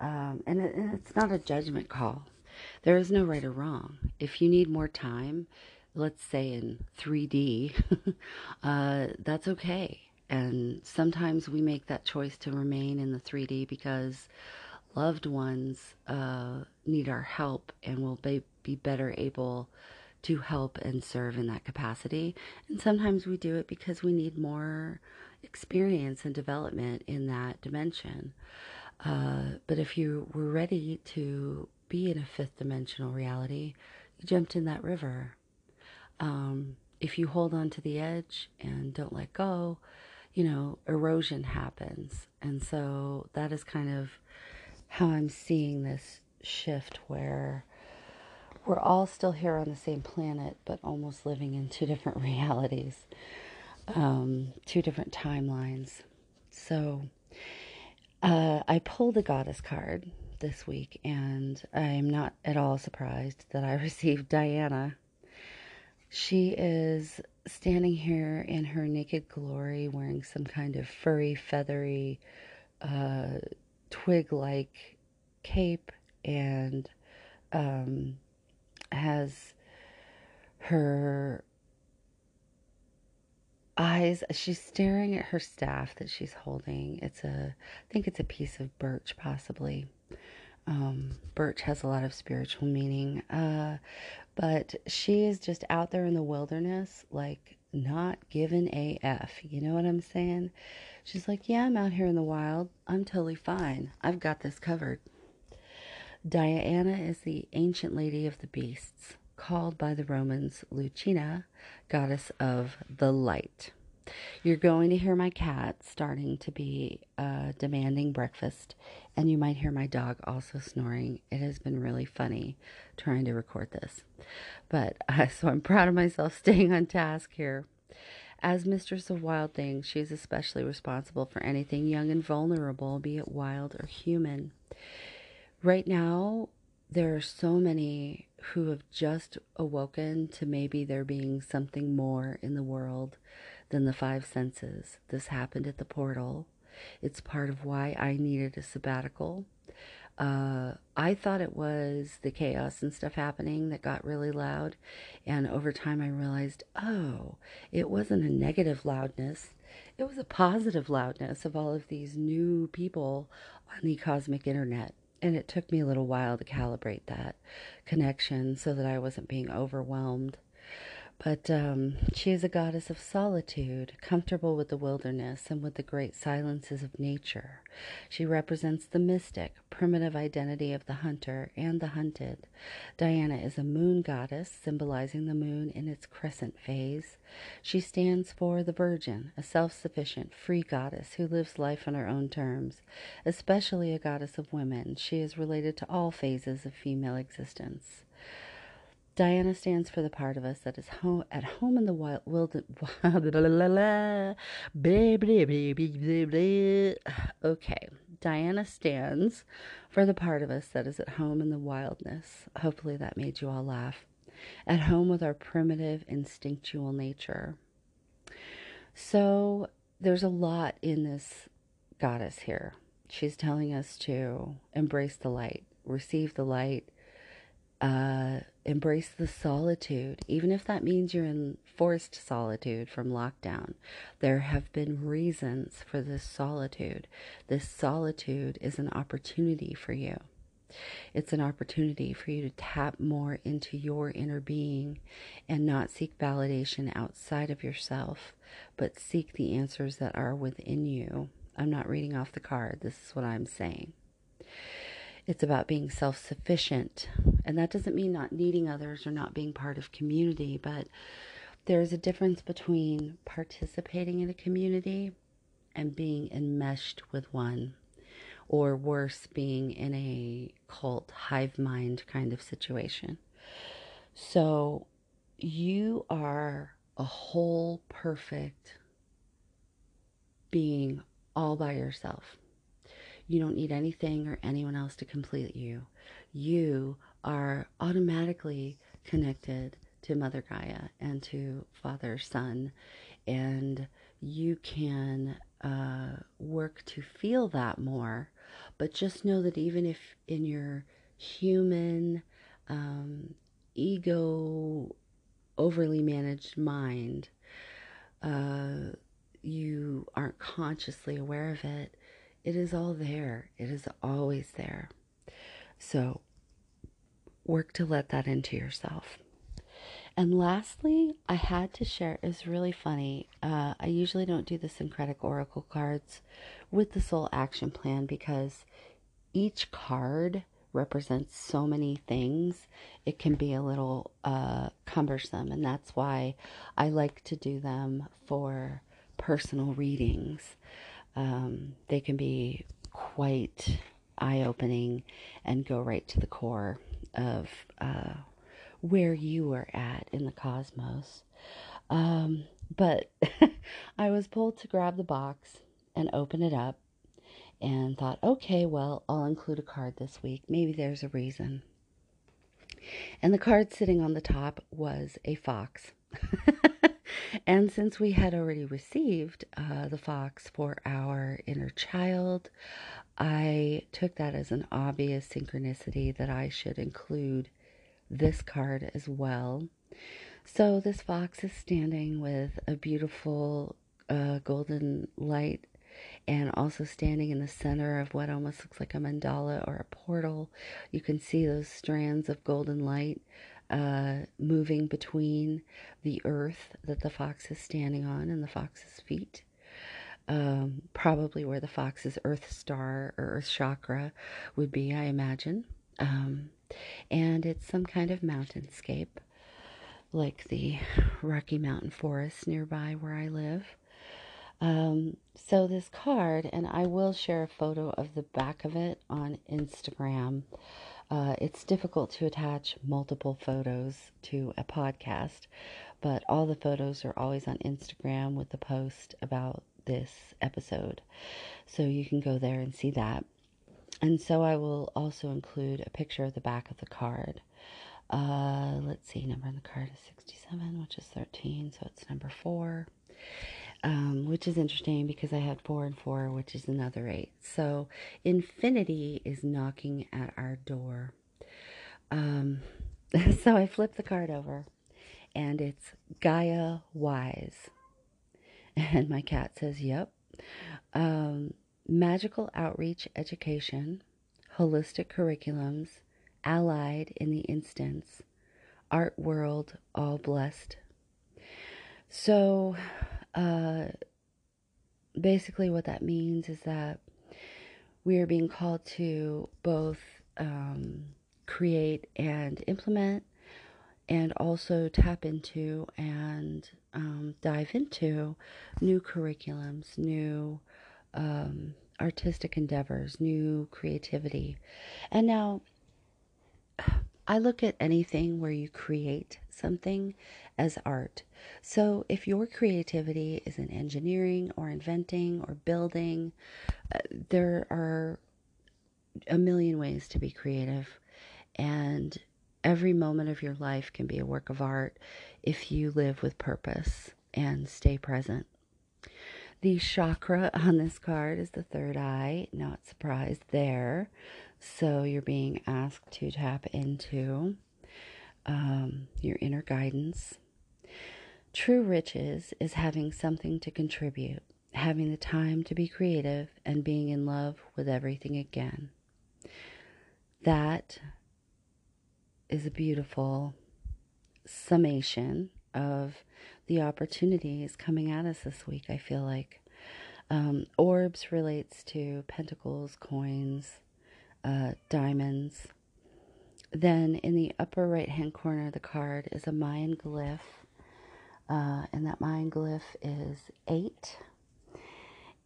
Speaker 2: um, and, it, and it's not a judgment call. There is no right or wrong. If you need more time, let's say in 3D, uh, that's okay. And sometimes we make that choice to remain in the 3D because loved ones uh, need our help and will be, be better able to help and serve in that capacity. And sometimes we do it because we need more experience and development in that dimension. Uh, but if you were ready to be in a fifth dimensional reality, you jumped in that river um, if you hold on to the edge and don't let go, you know, erosion happens. And so that is kind of how I'm seeing this shift where we're all still here on the same planet, but almost living in two different realities, um, two different timelines. So uh, I pulled a goddess card this week, and I'm not at all surprised that I received Diana. She is standing here in her naked glory, wearing some kind of furry, feathery, uh, twig like cape, and um, has her eyes she's staring at her staff that she's holding. It's a i think it's a piece of birch possibly um, birch has a lot of spiritual meaning uh, but she is just out there in the wilderness like not given af you know what i'm saying? She's like yeah i'm out here in the wild. I'm totally fine. I've got this covered. Diana is the ancient lady of the beasts called by the Romans Lucina, goddess of the light. You're going to hear my cat starting to be demanding breakfast, and you might hear my dog also snoring. It has been really funny trying to record this. But uh, so I'm proud of myself staying on task here. As mistress of wild things, she is especially responsible for anything young and vulnerable, be it wild or human. Right now, there are so many who have just awoken to maybe there being something more in the world than the five senses. This happened at the portal. It's part of why I needed a sabbatical. Uh, I thought it was the chaos and stuff happening that got really loud. And over time, I realized, oh, it wasn't a negative loudness. It was a positive loudness of all of these new people on the cosmic internet and it took me a little while to calibrate that connection so that I wasn't being overwhelmed. But um, she is a goddess of solitude, comfortable with the wilderness and with the great silences of nature. She represents the mystic, primitive identity of the hunter and the hunted. Diana is a moon goddess, symbolizing the moon in its crescent phase. She stands for the virgin, a self sufficient, free goddess who lives life on her own terms. Especially a goddess of women, she is related to all phases of female existence. Diana stands for the part of us that is home, at home in the wild. okay, Diana stands for the part of us that is at home in the wildness. Hopefully, that made you all laugh. At home with our primitive, instinctual nature. So, there's a lot in this goddess here. She's telling us to embrace the light, receive the light, uh, embrace the solitude, even if that means you're in forced solitude from lockdown. There have been reasons for this solitude. This solitude is an opportunity for you. It's an opportunity for you to tap more into your inner being and not seek validation outside of yourself, but seek the answers that are within you. I'm not reading off the card, this is what I'm saying. It's about being self sufficient. And that doesn't mean not needing others or not being part of community, but there's a difference between participating in a community and being enmeshed with one, or worse, being in a cult, hive mind kind of situation. So you are a whole, perfect being all by yourself. You don't need anything or anyone else to complete you. You are automatically connected to Mother Gaia and to Father Sun, and you can uh, work to feel that more. But just know that even if in your human, um, ego, overly managed mind, uh, you aren't consciously aware of it, it is all there. It is always there. So work to let that into yourself. And lastly, I had to share, it's really funny. Uh, I usually don't do the syncretic oracle cards with the soul action plan because each card represents so many things, it can be a little uh, cumbersome. And that's why I like to do them for personal readings. Um, they can be quite eye opening and go right to the core of uh, where you are at in the cosmos. Um, but I was pulled to grab the box and open it up and thought, okay, well, I'll include a card this week. Maybe there's a reason. And the card sitting on the top was a fox. and since we had already received uh, the fox for our inner child, I took that as an obvious synchronicity that I should include this card as well. So this fox is standing with a beautiful uh, golden light and also standing in the center of what almost looks like a mandala or a portal. You can see those strands of golden light uh, moving between the earth that the fox is standing on and the fox's feet. Um, probably where the fox's earth star or earth chakra would be, I imagine. Um, and it's some kind of mountainscape, like the Rocky Mountain Forest nearby where I live. Um, so this card, and I will share a photo of the back of it on Instagram. Uh, it's difficult to attach multiple photos to a podcast, but all the photos are always on Instagram with the post about this episode. So you can go there and see that. And so I will also include a picture of the back of the card. Uh, let's see, number on the card is 67, which is 13, so it's number four um, which is interesting because I had four and four, which is another eight. So infinity is knocking at our door. Um, so I flip the card over, and it's Gaia Wise. And my cat says, Yep. Um, magical outreach education, holistic curriculums, allied in the instance, art world, all blessed. So uh, basically, what that means is that we are being called to both um, create and implement, and also tap into and um, dive into new curriculums, new um, artistic endeavors, new creativity. And now, I look at anything where you create something as art. So if your creativity is in engineering or inventing or building, uh, there are a million ways to be creative. And every moment of your life can be a work of art if you live with purpose and stay present. The chakra on this card is the third eye, not surprised there. So you're being asked to tap into um, your inner guidance. True riches is having something to contribute, having the time to be creative, and being in love with everything again. That is a beautiful summation of the opportunities coming at us this week, I feel like. Um, orbs relates to pentacles, coins, uh, diamonds. Then in the upper right hand corner of the card is a Mayan glyph. Uh, and that Mayan glyph is eight.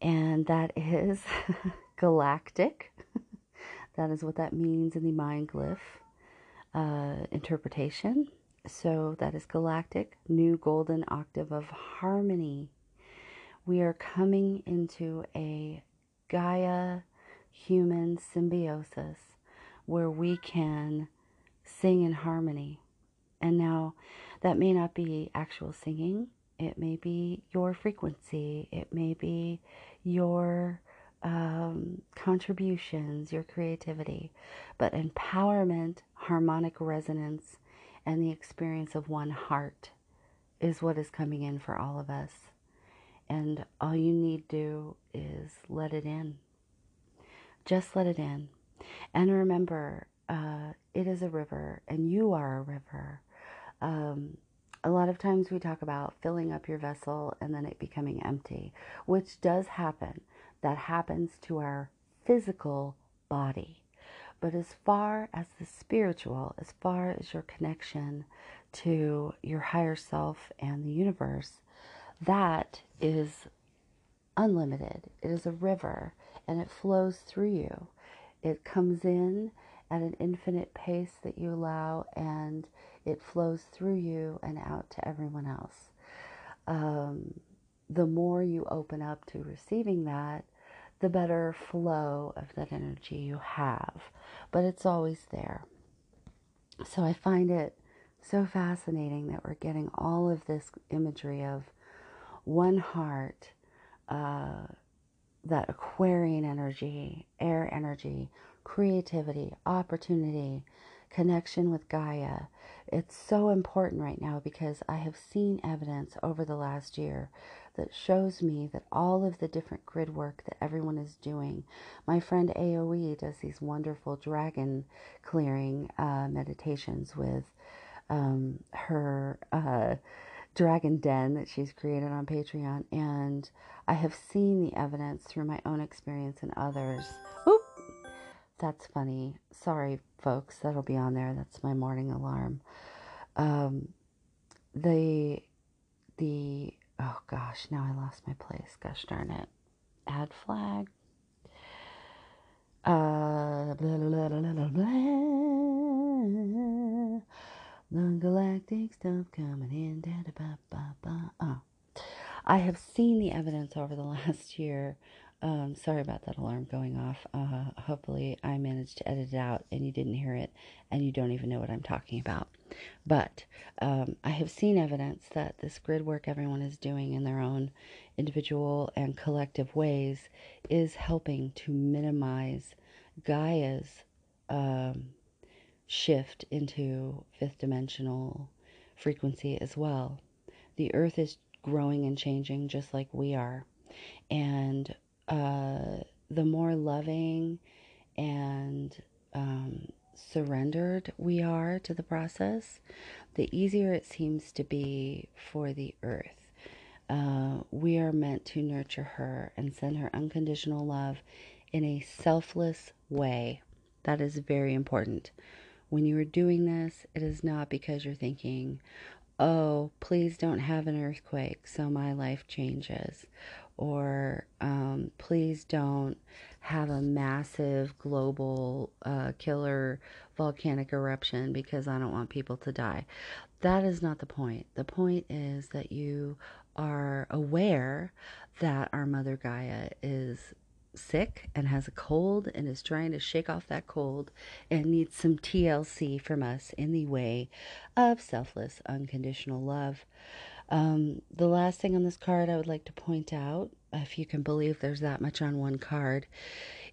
Speaker 2: And that is galactic. that is what that means in the Mayan glyph uh, interpretation. So that is galactic, new golden octave of harmony. We are coming into a Gaia human symbiosis where we can sing in harmony. And now that may not be actual singing, it may be your frequency, it may be your um, contributions, your creativity, but empowerment, harmonic resonance, and the experience of one heart is what is coming in for all of us. And all you need to do is let it in. Just let it in. And remember, uh, it is a river and you are a river. Um, a lot of times we talk about filling up your vessel and then it becoming empty, which does happen. That happens to our physical body. But as far as the spiritual, as far as your connection to your higher self and the universe, that is unlimited. It is a river and it flows through you. It comes in at an infinite pace that you allow and it flows through you and out to everyone else. Um, the more you open up to receiving that, the better flow of that energy you have. But it's always there. So I find it so fascinating that we're getting all of this imagery of one heart, uh, that Aquarian energy, air energy, creativity, opportunity, connection with Gaia. It's so important right now because I have seen evidence over the last year that shows me that all of the different grid work that everyone is doing. My friend AOE does these wonderful dragon clearing uh, meditations with um, her uh, dragon den that she's created on Patreon, and I have seen the evidence through my own experience and others. That's funny. Sorry, folks. That'll be on there. That's my morning alarm. Um, the the oh gosh, now I lost my place. Gosh darn it. Add flag. Uh, blah, blah, blah. The galactic stuff coming in. Da, da, ba, ba, ba. Oh. I have seen the evidence over the last year um, sorry about that alarm going off. Uh, hopefully, I managed to edit it out and you didn't hear it and you don't even know what I'm talking about. But um, I have seen evidence that this grid work everyone is doing in their own individual and collective ways is helping to minimize Gaia's um, shift into fifth dimensional frequency as well. The earth is growing and changing just like we are. And uh, the more loving and um, surrendered we are to the process, the easier it seems to be for the earth. Uh, we are meant to nurture her and send her unconditional love in a selfless way. That is very important. When you are doing this, it is not because you're thinking, oh, please don't have an earthquake so my life changes, or um, please don't have a massive global uh, killer volcanic eruption because I don't want people to die. That is not the point. The point is that you are aware that our Mother Gaia is sick and has a cold and is trying to shake off that cold and needs some TLC from us in the way of selfless, unconditional love. Um, the last thing on this card I would like to point out, if you can believe there's that much on one card,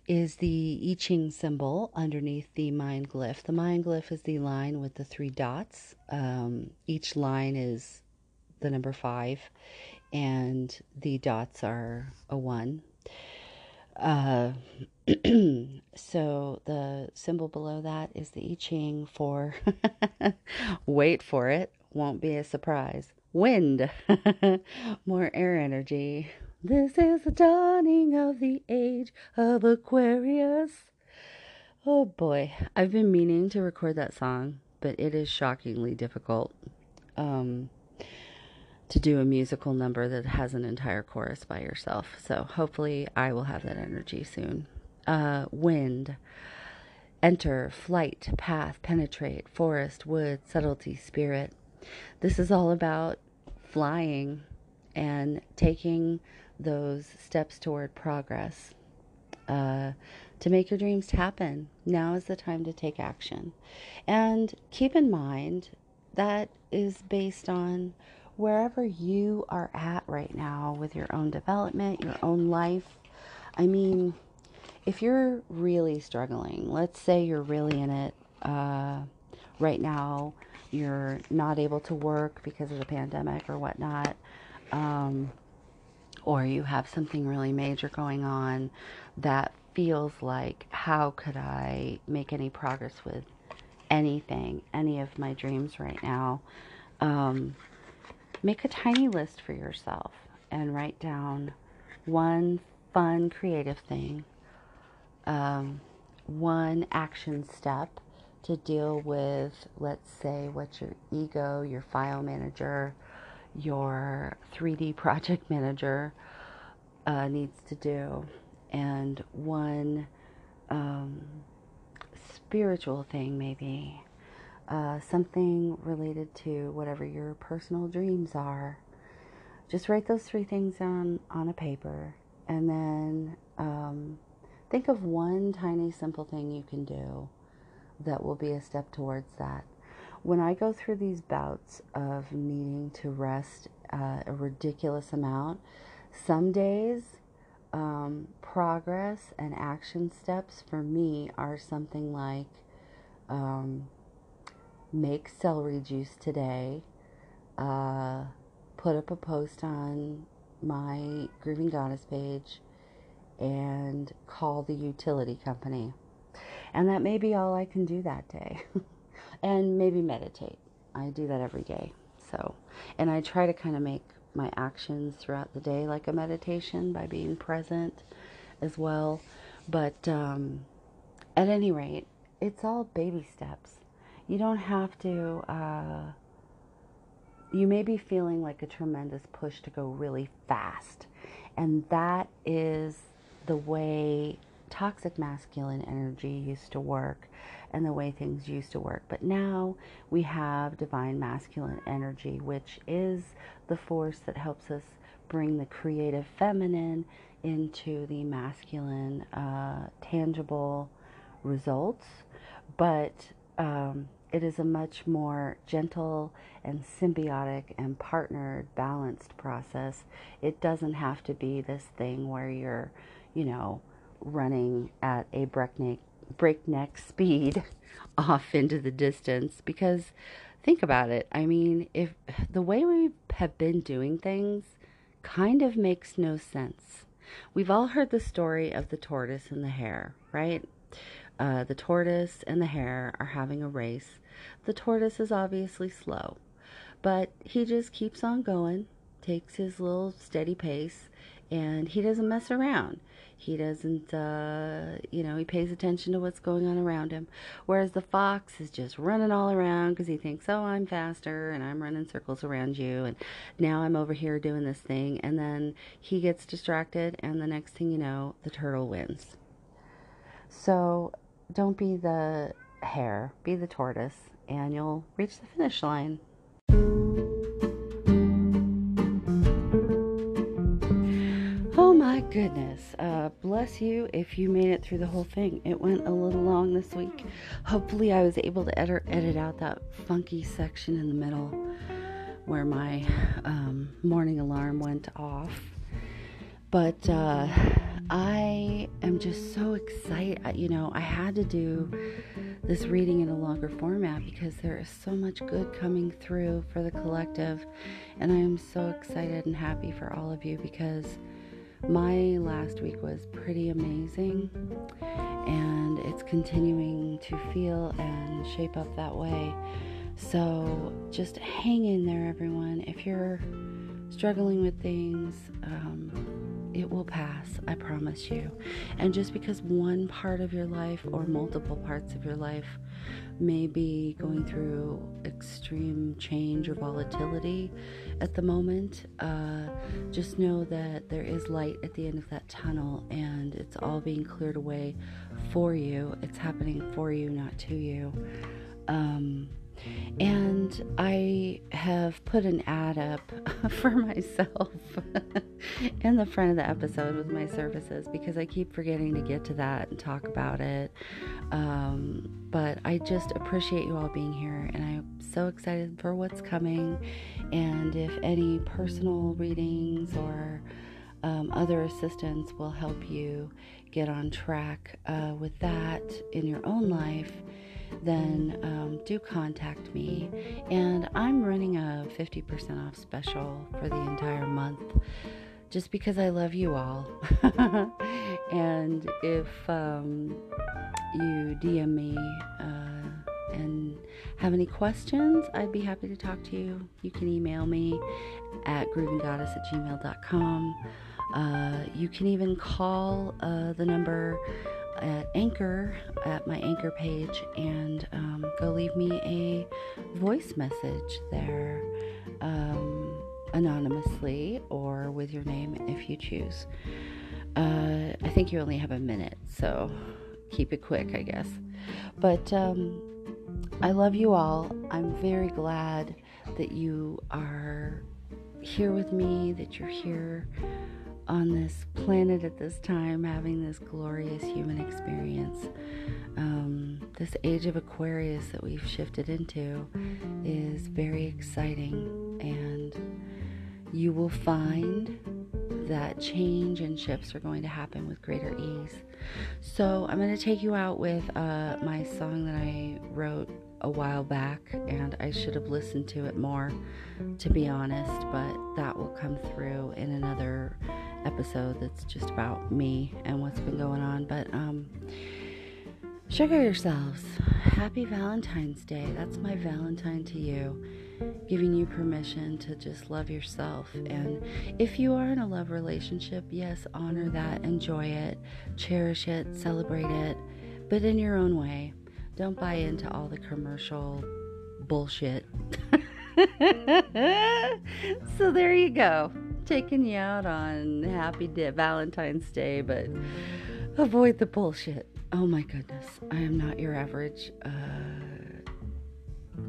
Speaker 2: is the I Ching symbol underneath the Mayan glyph. The Mayan glyph is the line with the three dots. Um, each line is the number five, and the dots are a one. Uh, so the symbol below that is the I Ching for, wait for it, won't be a surprise wind, more air energy. This is the dawning of the age of Aquarius. Oh boy, I've been meaning to record that song, but it is shockingly difficult um, to do a musical number that has an entire chorus by yourself. So hopefully, I will have that energy soon. Uh, wind. Enter, flight, path, penetrate, forest, wood, subtlety, spirit. This is all about flying and taking those steps toward progress uh, to make your dreams happen. Now is the time to take action. And keep in mind that is based on wherever you are at right now with your own development, your own life. I mean, if you're really struggling, let's say you're really in it uh, right now you're not able to work because of the pandemic or whatnot, um, or you have something really major going on that feels like, how could I make any progress with anything, any of my dreams right now? Um, make a tiny list for yourself and write down one fun, creative thing, um, one action step to deal with, let's say, what your ego, your file manager, your 3D project manager, uh, needs to do, and one um, spiritual thing, maybe. Uh, something related to whatever your personal dreams are. Just write those three things down on a paper and then um, think of one tiny simple thing you can do that will be a step towards that. When I go through these bouts of needing to rest uh, a ridiculous amount, some days um, progress and action steps for me are something like um, make celery juice today, uh, put up a post on my Grieving Goddess page, and call the utility company. And that may be all I can do that day. and maybe meditate. I do that every day. So, and I try to kind of make my actions throughout the day like a meditation by being present as well. But um, at any rate, it's all baby steps. You don't have to, uh, you may be feeling like a tremendous push to go really fast. And that is the way toxic masculine energy used to work and the way things used to work. But now we have divine masculine energy, which is the force that helps us bring the creative feminine into the masculine, uh, tangible results. But um, it is a much more gentle and symbiotic and partnered, balanced process. It doesn't have to be this thing where you're, you know, running at a breakneck breakneck speed off into the distance because think about it. I mean, if the way we have been doing things kind of makes no sense. We've all heard the story of the tortoise and the hare, right? Uh, the tortoise and the hare are having a race. The tortoise is obviously slow, but he just keeps on going, takes his little steady pace, and he doesn't mess around. He doesn't, uh, you know, he pays attention to what's going on around him. Whereas the fox is just running all around because he thinks, oh, I'm faster and I'm running circles around you. And now I'm over here doing this thing. And then he gets distracted. And the next thing you know, the turtle wins. So don't be the hare, be the tortoise, and you'll reach the finish line. My goodness. Uh, bless you if you made it through the whole thing. It went a little long this week. Hopefully, I was able to edit, edit out that funky section in the middle where my um, morning alarm went off. But uh, I am just so excited. You know, I had to do this reading in a longer format because there is so much good coming through for the collective. And I am so excited and happy for all of you because my last week was pretty amazing. And it's continuing to feel and shape up that way. So just hang in there, everyone. If you're struggling with things, um, it will pass, I promise you. And just because one part of your life or multiple parts of your life may be going through extreme change or volatility at the moment, uh, just know that there is light at the end of that tunnel and it's all being cleared away for you. It's happening for you, not to you. Um, and I have put an ad up for myself in the front of the episode with my services because I keep forgetting to get to that and talk about it. Um, but I just appreciate you all being here and I'm so excited for what's coming. And if any personal readings or um, other assistance will help you get on track uh, with that in your own life then um, do contact me. And I'm running a 50% off special for the entire month just because I love you all. and if um, you DM me uh, and have any questions, I'd be happy to talk to you. You can email me at grievinggoddess at gmail.com. Uh, you can even call uh, the number at Anchor, at my Anchor page, and um, go leave me a voice message there. Um, anonymously or with your name if you choose. Uh, I think you only have a minute, so keep it quick, I guess. But um, I love you all. I'm very glad that you are here with me, that you're here on this planet at this time, having this glorious human experience. Um, this age of Aquarius that we've shifted into is very exciting, and you will find that change and shifts are going to happen with greater ease. So, I'm going to take you out with uh, my song that I wrote a while back, and I should have listened to it more, to be honest, but that will come through in another episode that's just about me and what's been going on. But, um, sugar yourselves. Happy Valentine's Day. That's my Valentine to you giving you permission to just love yourself. And if you are in a love relationship, yes, honor that, enjoy it, cherish it, celebrate it, but in your own way. Don't buy into all the commercial bullshit. so there you go. Taking you out on Happy Day, Valentine's Day, but avoid the bullshit. Oh my goodness, I am not your average uh,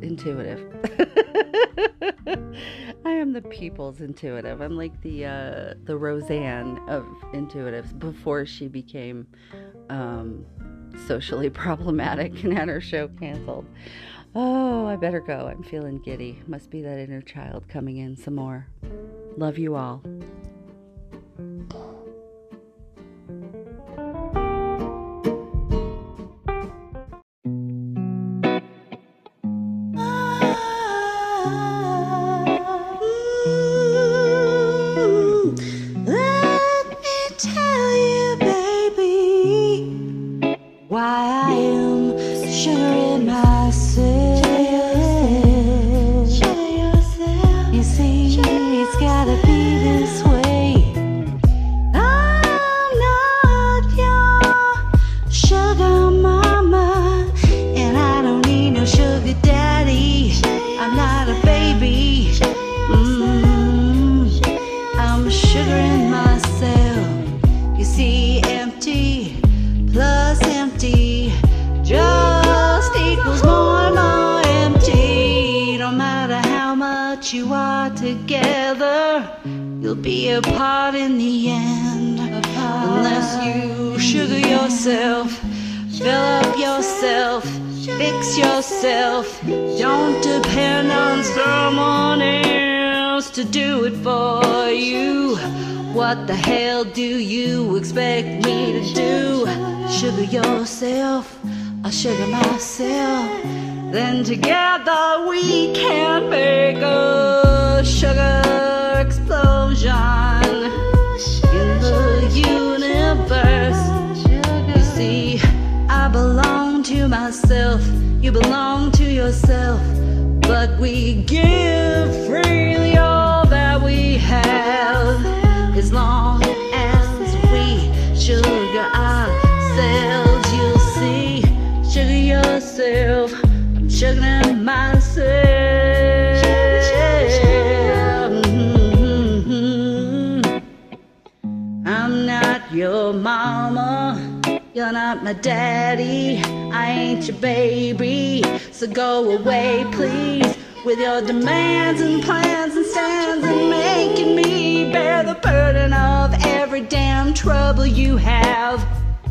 Speaker 2: intuitive. I am the people's intuitive. I'm like the uh, the Roseanne of intuitives before she became um, socially problematic and had her show canceled. Oh, I better go. I'm feeling giddy. Must be that inner child coming in some more. Love you all.
Speaker 1: Much you are together, you'll be apart in the end. Unless you sugar yourself, fill up yourself, fix yourself. Don't depend on someone else to do it for you. What the hell do you expect me to do? Sugar yourself, I'll sugar myself. Then together we can make a sugar explosion in the universe. You see, I belong to myself, you belong to yourself, but we give freely You're not my daddy. I ain't your baby. So go away, please. With your demands and plans and stands and making me bear the burden of every damn trouble you have.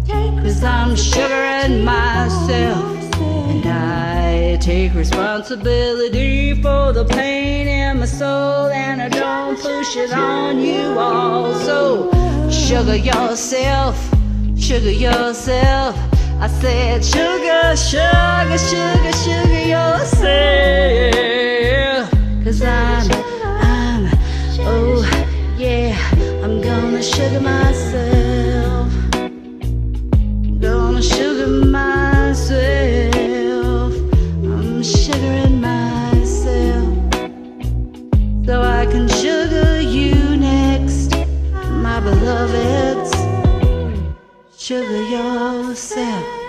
Speaker 1: Cause I'm sugaring myself. And I take responsibility for the pain in my soul. And I don't push it on you all. So sugar yourself, Sugar yourself. I said, sugar, sugar, sugar, sugar yourself. Cause I'm, I'm, oh yeah, I'm gonna sugar myself.
Speaker 2: Gonna sugar myself. I'm sugaring myself. So I can sugar you next, my beloved. Sugar yourself.